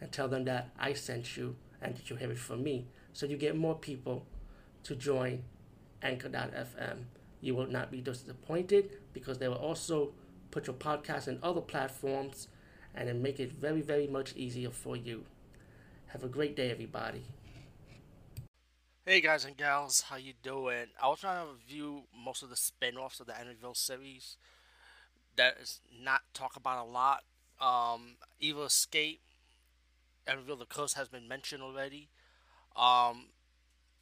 and tell them that I sent you and that you have it from me. So you get more people to join Anchor.fm. You will not be disappointed because they will also put your podcast in other platforms and then make it very, very much easier for you. Have a great day, everybody. Hey guys and gals, how you doing? I was trying to review most of the spin-offs of the Amityville series that is not talked about a lot. Um, Evil Escape Amityville the Curse has been mentioned already. Um,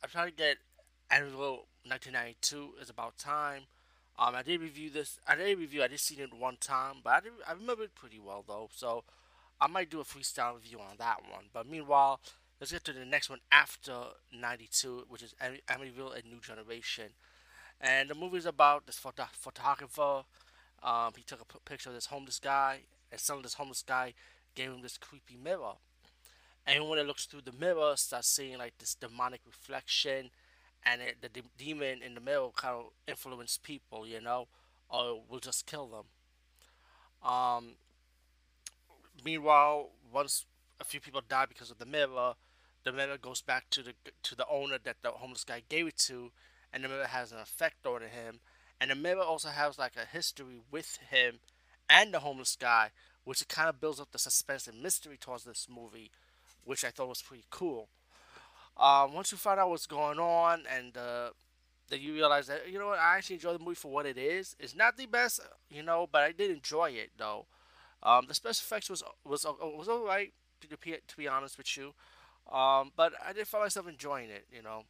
I'm trying to get Amityville 1992 is about time. Um, I did review this. I did review. I did see it one time, but I did, I remember it pretty well though. So I might do a freestyle review on that one. But meanwhile, let's get to the next one after 92, which is Amityville: A New Generation. And the movie is about this photo- photographer. Um, he took a p- picture of this homeless guy, and some of this homeless guy gave him this creepy mirror. And when it looks through the mirror, starts seeing like this demonic reflection, and it, the de- demon in the mirror kind of influence people, you know, or will just kill them. Um, meanwhile, once a few people die because of the mirror, the mirror goes back to the to the owner that the homeless guy gave it to, and the mirror has an effect on him. And the mirror also has like a history with him and the homeless guy, which kind of builds up the suspense and mystery towards this movie which I thought was pretty cool. Um, once you find out what's going on and uh, that you realize that you know what I actually enjoy the movie for what it is. It's not the best, you know, but I did enjoy it though. Um, the special effects was was uh, was alright to, to be honest with you, um, but I did find myself enjoying it, you know.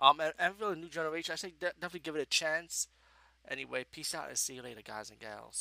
Um, and, and for the new generation, I say de- definitely give it a chance. Anyway, peace out and see you later, guys and gals.